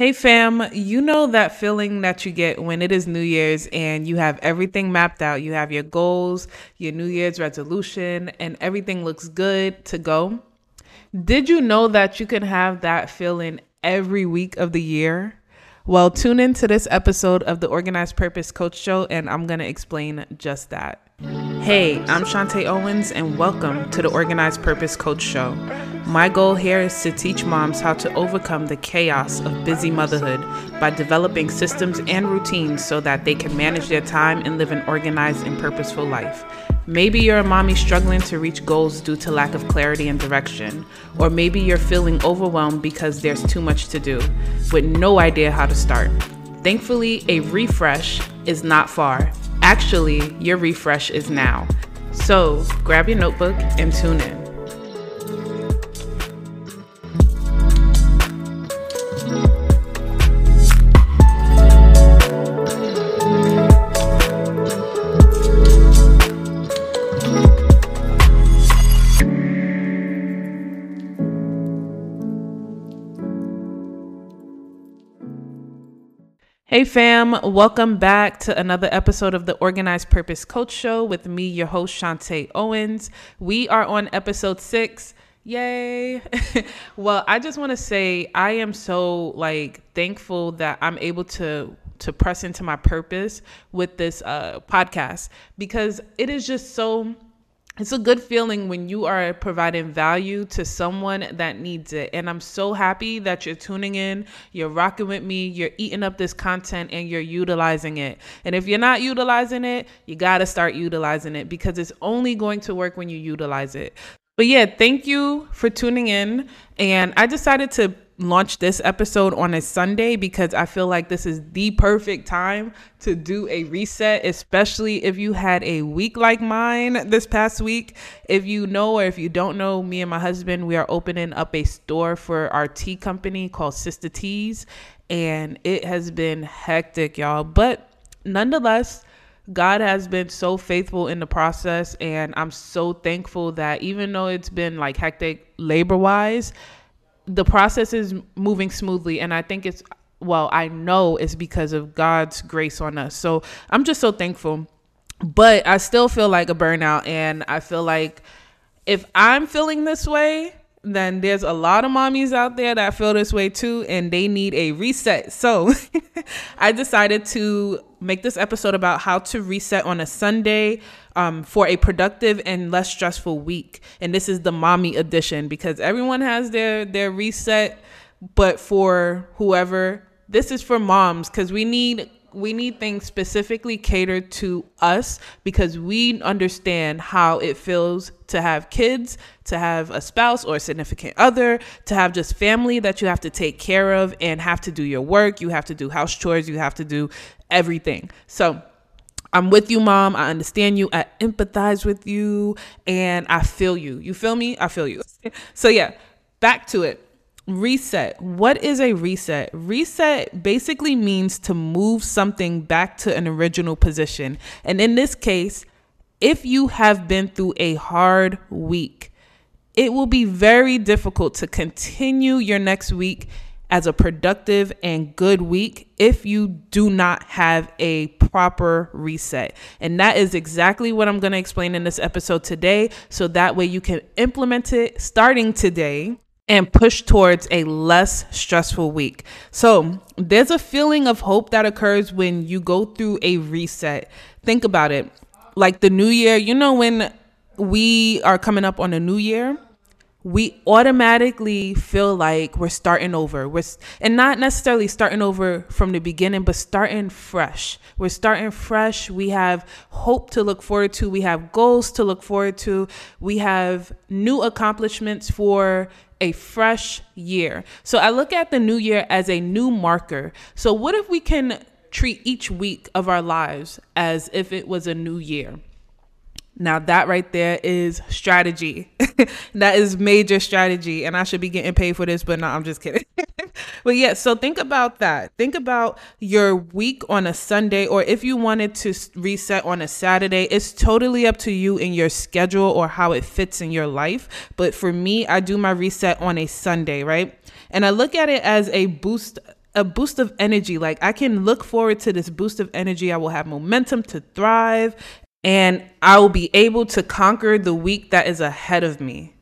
Hey fam, you know that feeling that you get when it is New Year's and you have everything mapped out. You have your goals, your New Year's resolution, and everything looks good to go. Did you know that you can have that feeling every week of the year? Well, tune in to this episode of the Organized Purpose Coach Show, and I'm going to explain just that. Hey, I'm Shantay Owens, and welcome to the Organized Purpose Coach Show. My goal here is to teach moms how to overcome the chaos of busy motherhood by developing systems and routines so that they can manage their time and live an organized and purposeful life. Maybe you're a mommy struggling to reach goals due to lack of clarity and direction, or maybe you're feeling overwhelmed because there's too much to do, with no idea how to start. Thankfully, a refresh is not far. Actually, your refresh is now. So grab your notebook and tune in. Hey fam, welcome back to another episode of the Organized Purpose Coach Show with me, your host Shantay Owens. We are on episode six. Yay. well, I just want to say I am so like thankful that I'm able to to press into my purpose with this uh podcast because it is just so it's a good feeling when you are providing value to someone that needs it. And I'm so happy that you're tuning in, you're rocking with me, you're eating up this content, and you're utilizing it. And if you're not utilizing it, you got to start utilizing it because it's only going to work when you utilize it. But yeah, thank you for tuning in. And I decided to launch this episode on a Sunday because I feel like this is the perfect time to do a reset, especially if you had a week like mine this past week. If you know or if you don't know, me and my husband, we are opening up a store for our tea company called Sister Teas, and it has been hectic, y'all. But nonetheless, God has been so faithful in the process, and I'm so thankful that even though it's been like hectic labor wise, the process is moving smoothly and i think it's well i know it's because of god's grace on us. So i'm just so thankful. But i still feel like a burnout and i feel like if i'm feeling this way then there's a lot of mommies out there that feel this way too and they need a reset so i decided to make this episode about how to reset on a sunday um, for a productive and less stressful week. And this is the mommy edition because everyone has their their reset, but for whoever, this is for moms because we need we need things specifically catered to us because we understand how it feels to have kids, to have a spouse or a significant other, to have just family that you have to take care of and have to do your work, you have to do house chores, you have to do everything. So, I'm with you, mom. I understand you. I empathize with you and I feel you. You feel me? I feel you. so, yeah, back to it. Reset. What is a reset? Reset basically means to move something back to an original position. And in this case, if you have been through a hard week, it will be very difficult to continue your next week as a productive and good week if you do not have a proper reset. And that is exactly what I'm going to explain in this episode today. So that way you can implement it starting today and push towards a less stressful week. So, there's a feeling of hope that occurs when you go through a reset. Think about it. Like the new year, you know, when we are coming up on a new year, we automatically feel like we're starting over. We're and not necessarily starting over from the beginning, but starting fresh. We're starting fresh. We have hope to look forward to. We have goals to look forward to. We have new accomplishments for a fresh year. So I look at the new year as a new marker. So what if we can treat each week of our lives as if it was a new year? Now, that right there is strategy. that is major strategy. And I should be getting paid for this, but no, I'm just kidding. but yeah, so think about that. Think about your week on a Sunday, or if you wanted to reset on a Saturday, it's totally up to you in your schedule or how it fits in your life. But for me, I do my reset on a Sunday, right? And I look at it as a boost a boost of energy. Like I can look forward to this boost of energy. I will have momentum to thrive and I will be able to conquer the week that is ahead of me.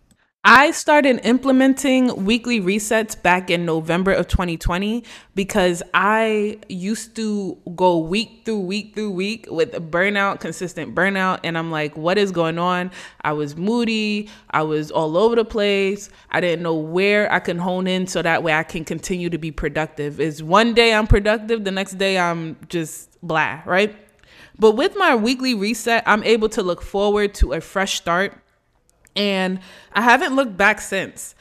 I started implementing weekly resets back in November of 2020 because I used to go week through week through week with burnout, consistent burnout. And I'm like, what is going on? I was moody. I was all over the place. I didn't know where I can hone in so that way I can continue to be productive. Is one day I'm productive, the next day I'm just blah, right? But with my weekly reset, I'm able to look forward to a fresh start and I haven't looked back since.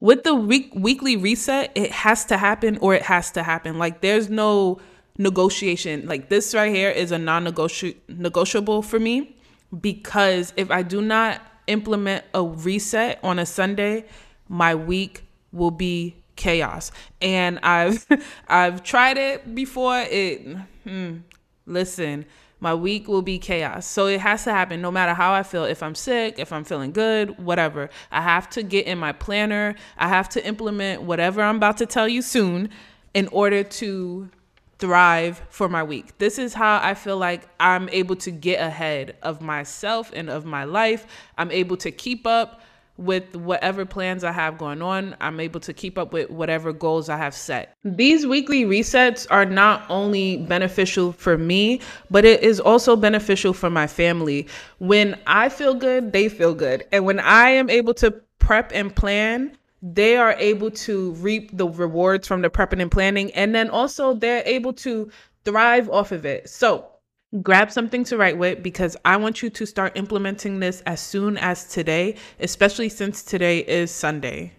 With the week weekly reset, it has to happen or it has to happen. Like there's no negotiation. Like this right here is a non-negotiable for me because if I do not implement a reset on a Sunday, my week will be chaos. And I've I've tried it before. It hmm, listen, my week will be chaos. So it has to happen no matter how I feel. If I'm sick, if I'm feeling good, whatever. I have to get in my planner. I have to implement whatever I'm about to tell you soon in order to thrive for my week. This is how I feel like I'm able to get ahead of myself and of my life. I'm able to keep up with whatever plans I have going on. I'm able to keep up with whatever goals I have set. These weekly resets are not only beneficial for me, but it is also beneficial for my family. When I feel good, they feel good. And when I am able to prep and plan, they are able to reap the rewards from the prepping and planning. And then also they're able to thrive off of it. So, grab something to write with because I want you to start implementing this as soon as today, especially since today is Sunday.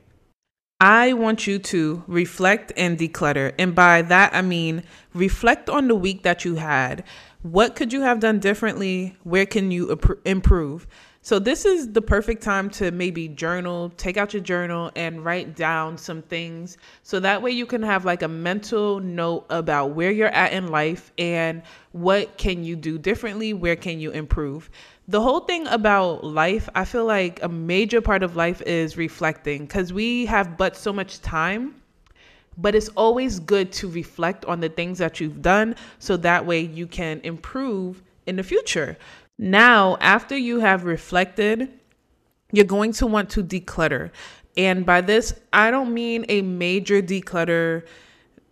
I want you to reflect and declutter. And by that, I mean reflect on the week that you had. What could you have done differently? Where can you improve? So, this is the perfect time to maybe journal, take out your journal and write down some things. So that way you can have like a mental note about where you're at in life and what can you do differently, where can you improve. The whole thing about life, I feel like a major part of life is reflecting because we have but so much time but it's always good to reflect on the things that you've done so that way you can improve in the future. Now, after you have reflected, you're going to want to declutter. And by this, I don't mean a major declutter.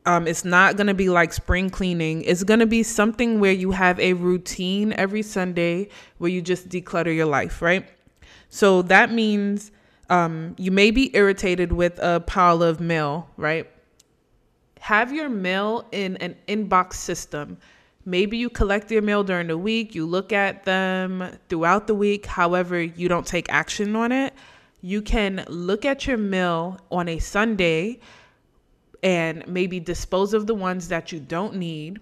Um, it's not going to be like spring cleaning. It's going to be something where you have a routine every Sunday where you just declutter your life, right? So that means um, you may be irritated with a pile of mail, right? Have your mail in an inbox system. Maybe you collect your mail during the week, you look at them throughout the week, however, you don't take action on it. You can look at your mail on a Sunday and maybe dispose of the ones that you don't need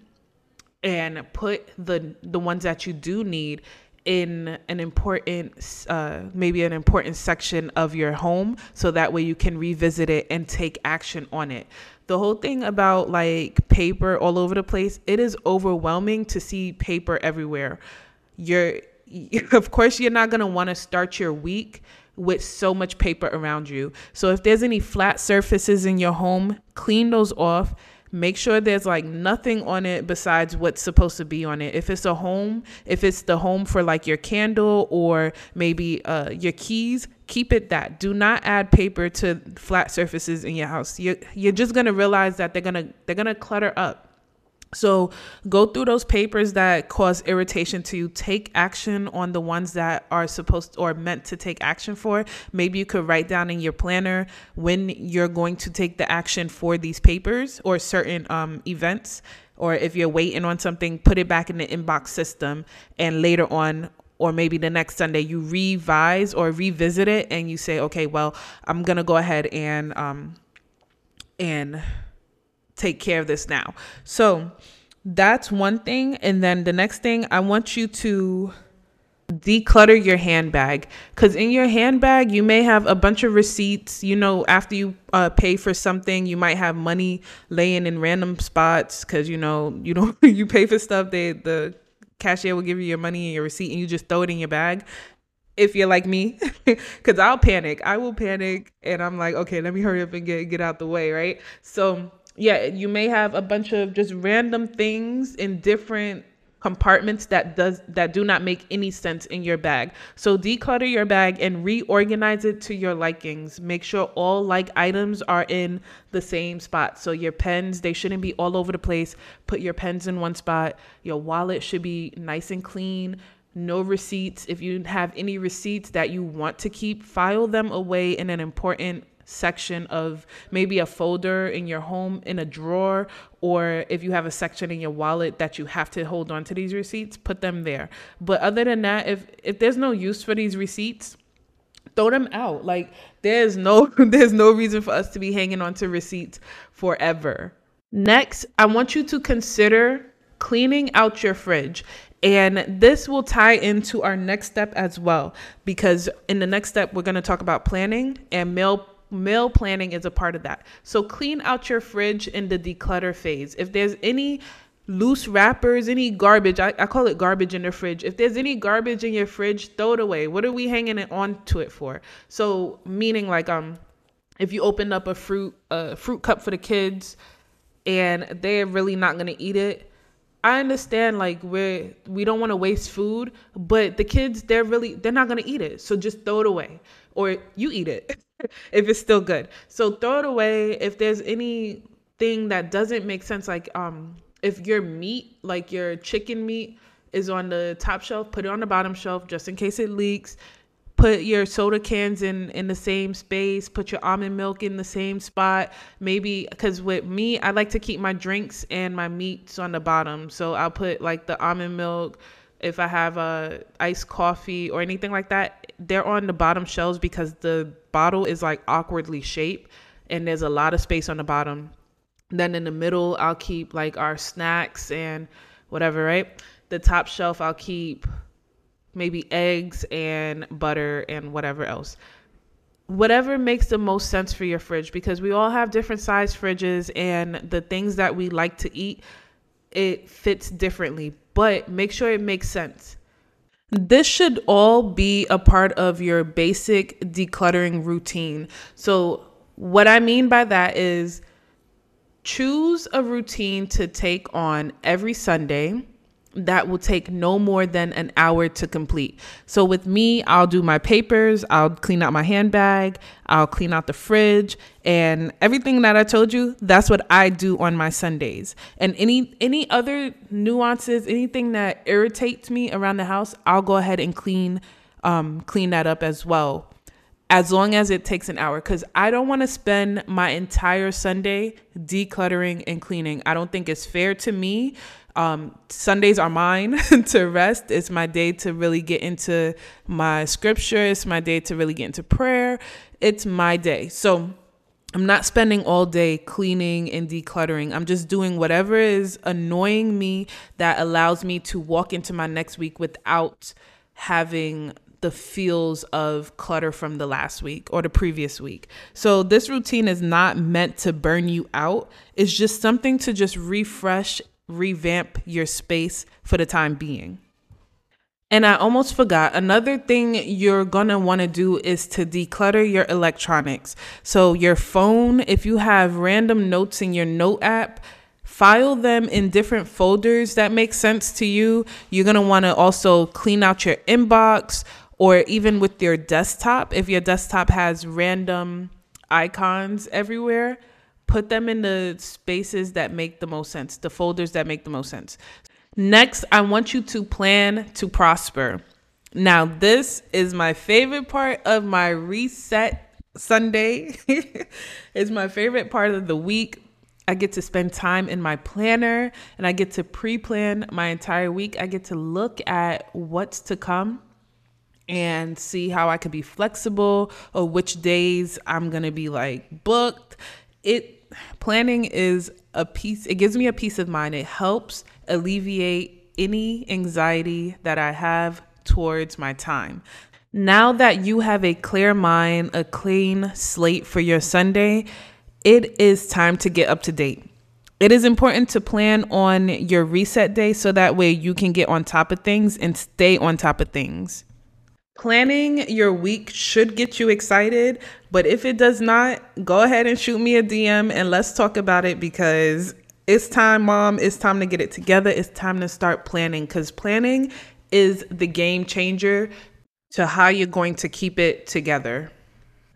and put the the ones that you do need in an important uh, maybe an important section of your home so that way you can revisit it and take action on it the whole thing about like paper all over the place, it is overwhelming to see paper everywhere. You're, of course, you're not going to want to start your week with so much paper around you. So if there's any flat surfaces in your home, clean those off make sure there's like nothing on it besides what's supposed to be on it. If it's a home if it's the home for like your candle or maybe uh, your keys keep it that. Do not add paper to flat surfaces in your house. You're, you're just gonna realize that they're gonna they're gonna clutter up so go through those papers that cause irritation to you. Take action on the ones that are supposed or meant to take action for. Maybe you could write down in your planner when you're going to take the action for these papers or certain um, events. Or if you're waiting on something, put it back in the inbox system. And later on, or maybe the next Sunday, you revise or revisit it and you say, okay, well, I'm to go ahead and, um, and, take care of this now. So that's one thing. And then the next thing, I want you to declutter your handbag. Because in your handbag you may have a bunch of receipts. You know after you uh, pay for something you might have money laying in random spots because you know you don't you pay for stuff they the cashier will give you your money and your receipt and you just throw it in your bag. If you're like me because i'll panic. I will panic and i'm like okay let me hurry up and get get out the way right? So yeah, you may have a bunch of just random things in different compartments that does that do not make any sense in your bag. So declutter your bag and reorganize it to your likings. Make sure all like items are in the same spot. So your pens, they shouldn't be all over the place. Put your pens in one spot. Your wallet should be nice and clean. No receipts. If you have any receipts that you want to keep, file them away in an important section of maybe a folder in your home in a drawer or if you have a section in your wallet that you have to hold on to these receipts put them there. But other than that if if there's no use for these receipts throw them out. Like there's no there's no reason for us to be hanging on to receipts forever. Next i want you to consider cleaning out your fridge. And this will tie into our next step as well, because in the next step, we're going to talk about planning and meal meal planning is a part of that. So clean out your fridge in the declutter phase. If there's any loose wrappers, any garbage, I, I call it garbage in the fridge. If there's any garbage in your fridge, throw it away. What are we hanging it on to it for? So meaning like um if you open up a fruit a fruit cup for the kids and they're really not gonna eat it, I understand like we're we don't want to waste food, but the kids they're really they're not gonna eat it. So just throw it away. Or you eat it. if it's still good. So throw it away. If there's anything that doesn't make sense, like um, if your meat, like your chicken meat, is on the top shelf, put it on the bottom shelf just in case it leaks. Put your soda cans in in the same space. Put your almond milk in the same spot. Maybe because with me, I like to keep my drinks and my meats on the bottom. So I'll put like the almond milk, if I have a iced coffee or anything like that, they're on the bottom shelves because the bottle is like awkwardly shaped and there's a lot of space on the bottom. Then in the middle, I'll keep like our snacks and whatever, right? The top shelf, I'll keep maybe eggs and butter and whatever else. Whatever makes the most sense for your fridge because we all have different size fridges and the things that we like to eat, it fits differently but make sure it makes sense. This should all be a part of your basic decluttering routine. So, what I mean by that is choose a routine to take on every Sunday that will take no more than an hour to complete. So with me, I'll do my papers, I'll clean out my handbag, I'll clean out the fridge and everything that I told you, that's what I do on my Sundays. And any any other nuances, anything that irritates me around the house, I'll go ahead and clean um clean that up as well. As long as it takes an hour, because I don't want to spend my entire Sunday decluttering and cleaning. I don't think it's fair to me um, Sundays are mine to rest. It's my day to really get into my scripture. It's my day to really get into prayer. It's my day. So I'm not spending all day cleaning and decluttering. I'm just doing whatever is annoying me that allows me to walk into my next week without having the feels of clutter from the last week or the previous week. So this routine is not meant to burn you out. It's just something to just refresh revamp your space for the time being. And I almost forgot another thing you're gonna wanna do is to declutter your electronics. So, your phone, if you have random notes in your note app, file them in different folders that make sense to you. You're gonna wanna also clean out your inbox or even with your desktop. If your desktop has random icons everywhere, put them in the spaces that make the most sense, the folders that make the most sense. Next, I want you to plan to prosper. Now, this is my favorite part of my reset Sunday. it's my favorite part of the week. I get to spend time in my planner and I get to pre plan my entire week. I get to look at what's to come and see how I could be flexible or which days I'm going to be like booked. It planning is a piece, it gives me a peace of mind. It helps alleviate any anxiety that I have towards my time. Now that you have a clear mind, a clean slate for your Sunday, it is time to get up to date. It is important to plan on your reset day so that way you can get on top of things and stay on top of things. Planning your week should get you excited, but if it does not, go ahead and shoot me a DM and let's talk about it because it's time, mom. It's time to get it together. It's time to start planning because planning is the game changer to how you're going to keep it together.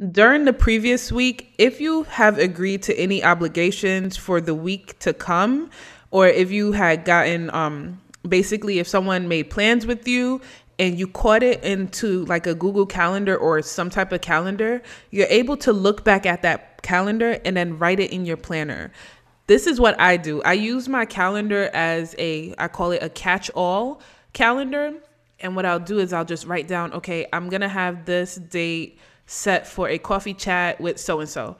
During the previous week, if you have agreed to any obligations for the week to come, or if you had gotten um, basically if someone made plans with you and you caught it into like a Google Calendar or some type of calendar, you're able to look back at that calendar and then write it in your planner. This is what I do. I use my calendar as a I call it a catch-all calendar. And what I'll do is I'll just write down, okay, I'm going to have this date set for a coffee chat with so and so.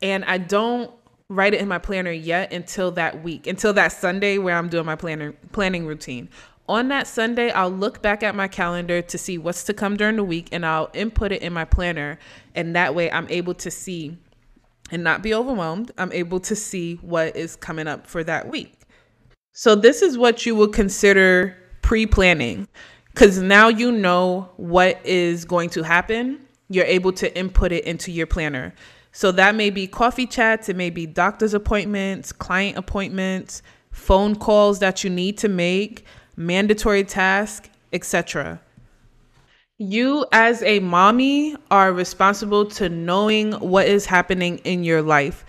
And I don't write it in my planner yet until that week, until that Sunday where I'm doing my planner planning routine on that Sunday, I'll look back at my calendar to see what's to come during the week and I'll input it in my planner. And that way I'm able to see and not be overwhelmed. I'm able to see what is coming up for that week. So, this is what you would consider pre planning because now you know what is going to happen. You're able to input it into your planner. So, that may be coffee chats, it may be doctor's appointments, client appointments, phone calls that you need to make mandatory task, etc. You, as a mommy, are responsible to knowing what is happening in your life.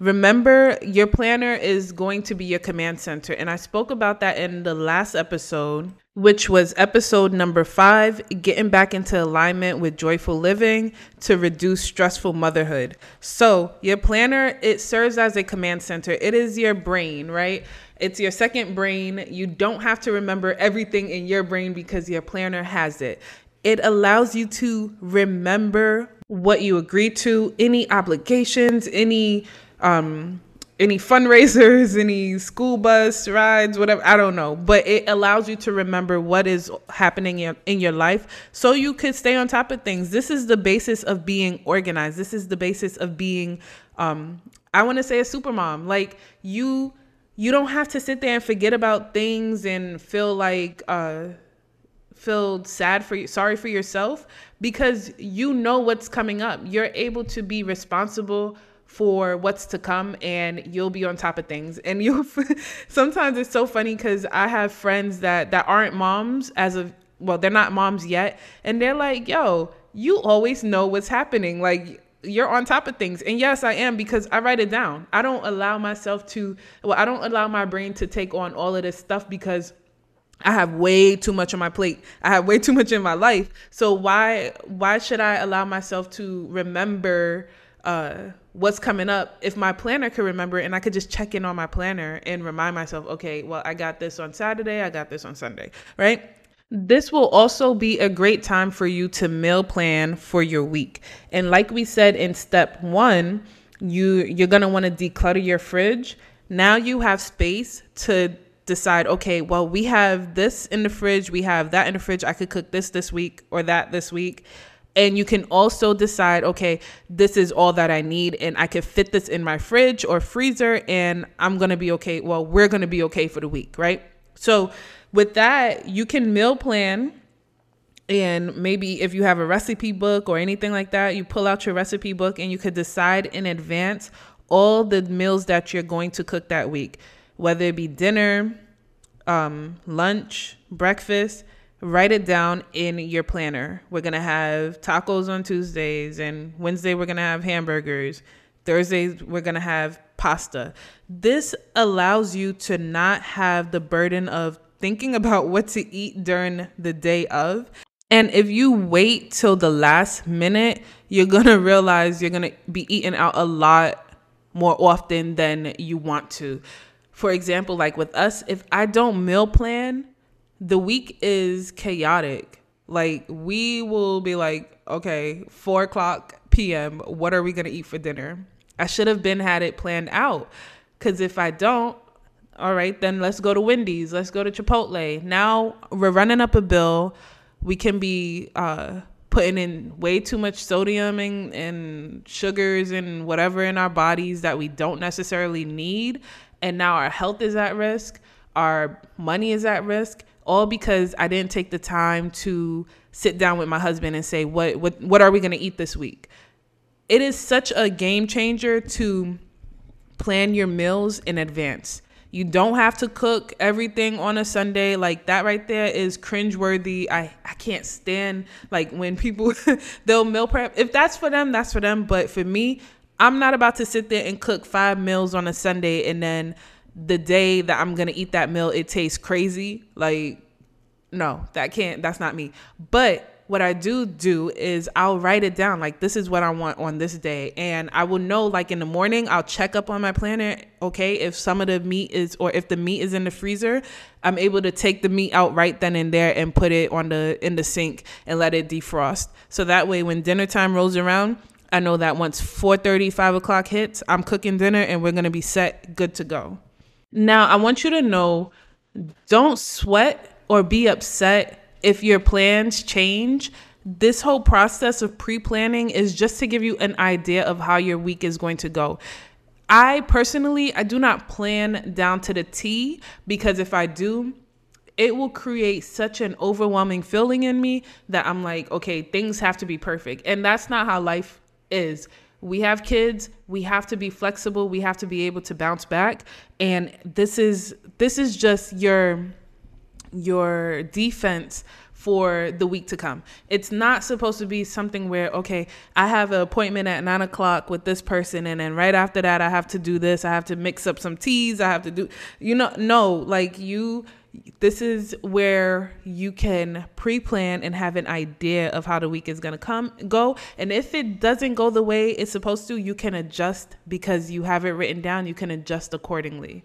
Remember, your planner is going to be your command center. And I spoke about that in the last episode, which was episode number five getting back into alignment with joyful living to reduce stressful motherhood. So, your planner, it serves as a command center, it is your brain, right? It's your second brain. You don't have to remember everything in your brain because your planner has it. It allows you to remember what you agreed to, any obligations, any um any fundraisers, any school bus rides, whatever, I don't know, but it allows you to remember what is happening in, your life so you could stay on top of things. This is the basis of being organized. This is the basis of being um I want to say a super mom. Like you you don't have to sit there and forget about things and feel like uh feel sad for you sorry for yourself because you know what's coming up you're able to be responsible for what's to come and you'll be on top of things and you sometimes it's so funny because i have friends that that aren't moms as of well they're not moms yet and they're like yo you always know what's happening like you're on top of things. And yes, I am because I write it down. I don't allow myself to, well, I don't allow my brain to take on all of this stuff because I have way too much on my plate. I have way too much in my life. So why why should I allow myself to remember uh, what's coming up if my planner could remember and I could just check in on my planner and remind myself, okay, well, I got this on Saturday, I got this on Sunday, right? This will also be a great time for you to meal plan for your week. And like we said in step 1, you you're going to want to declutter your fridge. Now you have space to decide, okay, well, we have this in the fridge, we have that in the fridge. I could cook this this week or that this week. And you can also decide, okay, this is all that I need, and I can fit this in my fridge or freezer, and I'm gonna be okay. Well, we're gonna be okay for the week, right? So, with that, you can meal plan and maybe if you have a recipe book or anything like that, you pull out your recipe book and you could decide in advance all the meals that you're going to cook that week, whether it be dinner, um, lunch, breakfast. Write it down in your planner. We're gonna have tacos on Tuesdays, and Wednesday we're gonna have hamburgers. Thursdays we're gonna have pasta. This allows you to not have the burden of thinking about what to eat during the day of. And if you wait till the last minute, you're going to realize you're going to be eating out a lot more often than you want to. For example, like with us, if I don't meal plan, the week is chaotic. Like we will be like, okay, four o'clock p.m. What are we gonna eat for dinner? I should have been had it planned out. Cause if I don't, all right, then let's go to Wendy's. Let's go to Chipotle. Now we're running up a bill. We can be uh, putting in way too much sodium and, and sugars and whatever in our bodies that we don't necessarily need. And now our health is at risk. Our money is at risk. All because I didn't take the time to sit down with my husband and say, what what what are we going to eat this week? It is such a game changer to plan your meals in advance. You don't have to cook everything on a Sunday. Like that right there is cringeworthy. I, I can't stand like when people they'll meal prep. If that's for them, that's for them. But for me, I'm not about to sit there and cook five meals on a Sunday and then the day that I'm gonna eat that meal, it tastes crazy. Like, no, that can't, that's not me. But what I do do is I'll write it down like this is what I want on this day and I will know like in the morning I'll check up on my planner okay if some of the meat is or if the meat is in the freezer I'm able to take the meat out right then and there and put it on the in the sink and let it defrost so that way when dinner time rolls around I know that once 4:30 5 o'clock hits I'm cooking dinner and we're gonna be set good to go now I want you to know don't sweat or be upset if your plans change, this whole process of pre planning is just to give you an idea of how your week is going to go. I personally, I do not plan down to the T because if I do, it will create such an overwhelming feeling in me that I'm like, okay, things have to be perfect. And that's not how life is. We have kids, we have to be flexible, we have to be able to bounce back. And this is this is just your your defense for the week to come. It's not supposed to be something where, okay, I have an appointment at nine o'clock with this person, and then right after that, I have to do this. I have to mix up some teas. I have to do, you know, no, like you, this is where you can pre plan and have an idea of how the week is going to come, go. And if it doesn't go the way it's supposed to, you can adjust because you have it written down, you can adjust accordingly.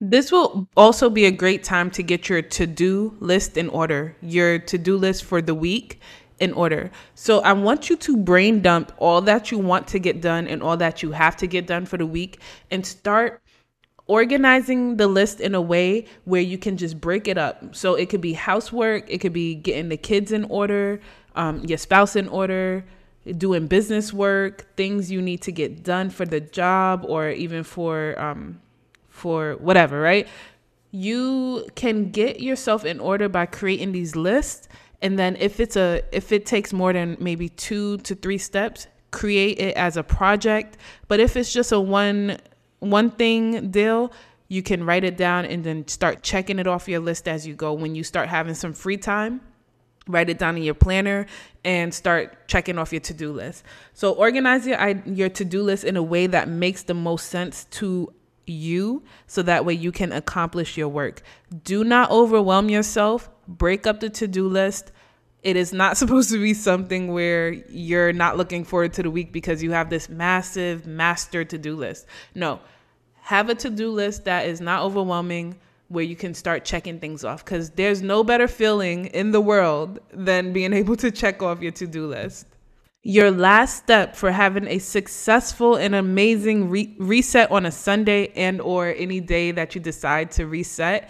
This will also be a great time to get your to do list in order, your to do list for the week in order. So I want you to brain dump all that you want to get done and all that you have to get done for the week and start organizing the list in a way where you can just break it up. So it could be housework, it could be getting the kids in order, um, your spouse in order, doing business work, things you need to get done for the job or even for um, for whatever, right? You can get yourself in order by creating these lists and then if it's a if it takes more than maybe 2 to 3 steps, create it as a project. But if it's just a one one thing deal, you can write it down and then start checking it off your list as you go when you start having some free time write it down in your planner and start checking off your to-do list so organize your your to-do list in a way that makes the most sense to you so that way you can accomplish your work. Do not overwhelm yourself. Break up the to do list. It is not supposed to be something where you're not looking forward to the week because you have this massive master to do list. No, have a to do list that is not overwhelming where you can start checking things off because there's no better feeling in the world than being able to check off your to do list. Your last step for having a successful and amazing re- reset on a Sunday and or any day that you decide to reset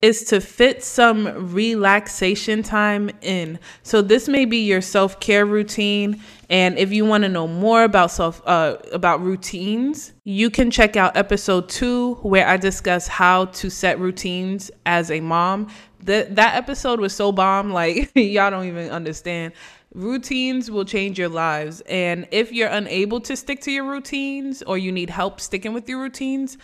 is to fit some relaxation time in. So this may be your self-care routine and if you want to know more about self uh, about routines, you can check out episode 2 where I discuss how to set routines as a mom. That that episode was so bomb like y'all don't even understand Routines will change your lives. And if you're unable to stick to your routines or you need help sticking with your routines,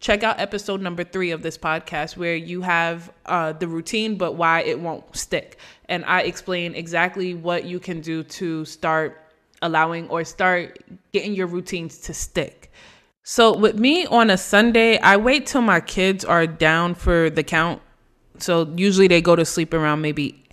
check out episode number three of this podcast where you have uh, the routine, but why it won't stick. And I explain exactly what you can do to start allowing or start getting your routines to stick. So, with me on a Sunday, I wait till my kids are down for the count. So, usually they go to sleep around maybe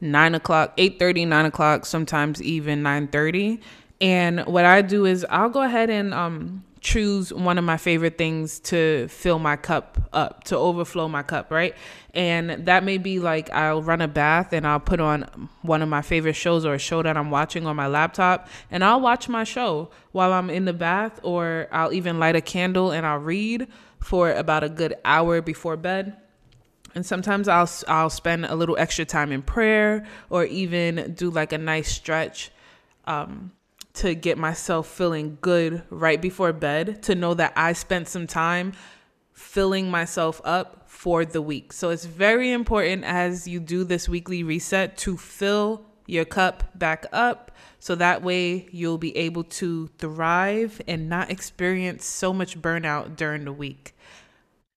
nine o'clock, eight thirty, nine o'clock, sometimes even nine thirty. And what I do is I'll go ahead and um, choose one of my favorite things to fill my cup up, to overflow my cup, right? And that may be like I'll run a bath and I'll put on one of my favorite shows or a show that I'm watching on my laptop and I'll watch my show while I'm in the bath, or I'll even light a candle and I'll read for about a good hour before bed and sometimes I'll I'll spend a little extra time in prayer or even do like a nice stretch um, to get myself feeling good right before bed to know that I spent some time filling myself up for the week. So it's very important as you do this weekly reset to fill your cup back up so that way you'll be able to thrive and not experience so much burnout during the week.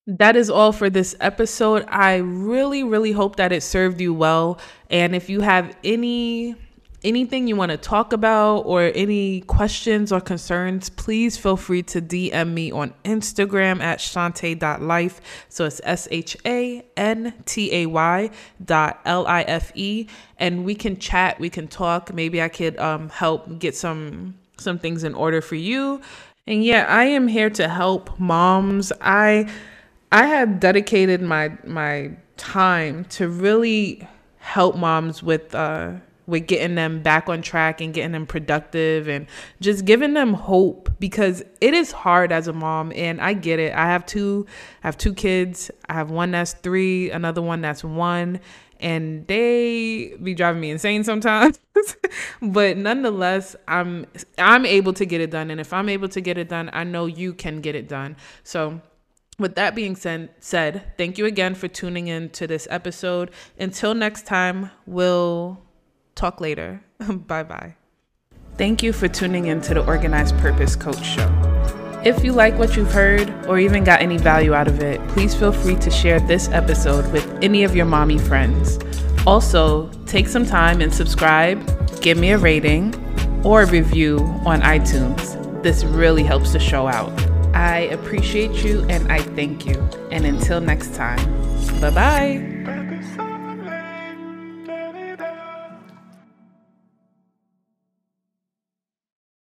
That is all for this episode. I really, really hope that it served you well. And if you have any anything you want to talk about or any questions or concerns, please feel free to DM me on Instagram at shantay.life. So it's S H A N T A Y dot L I F E. And we can chat, we can talk. Maybe I could um, help get some some things in order for you. And yeah, I am here to help moms. I I have dedicated my my time to really help moms with uh with getting them back on track and getting them productive and just giving them hope because it is hard as a mom and I get it. I have two I have two kids. I have one that's 3, another one that's 1 and they be driving me insane sometimes. but nonetheless, I'm I'm able to get it done and if I'm able to get it done, I know you can get it done. So with that being said, said, thank you again for tuning in to this episode. Until next time, we'll Talk later. bye bye. Thank you for tuning in to the Organized Purpose Coach Show. If you like what you've heard or even got any value out of it, please feel free to share this episode with any of your mommy friends. Also, take some time and subscribe, give me a rating or a review on iTunes. This really helps the show out. I appreciate you and I thank you. And until next time, bye bye.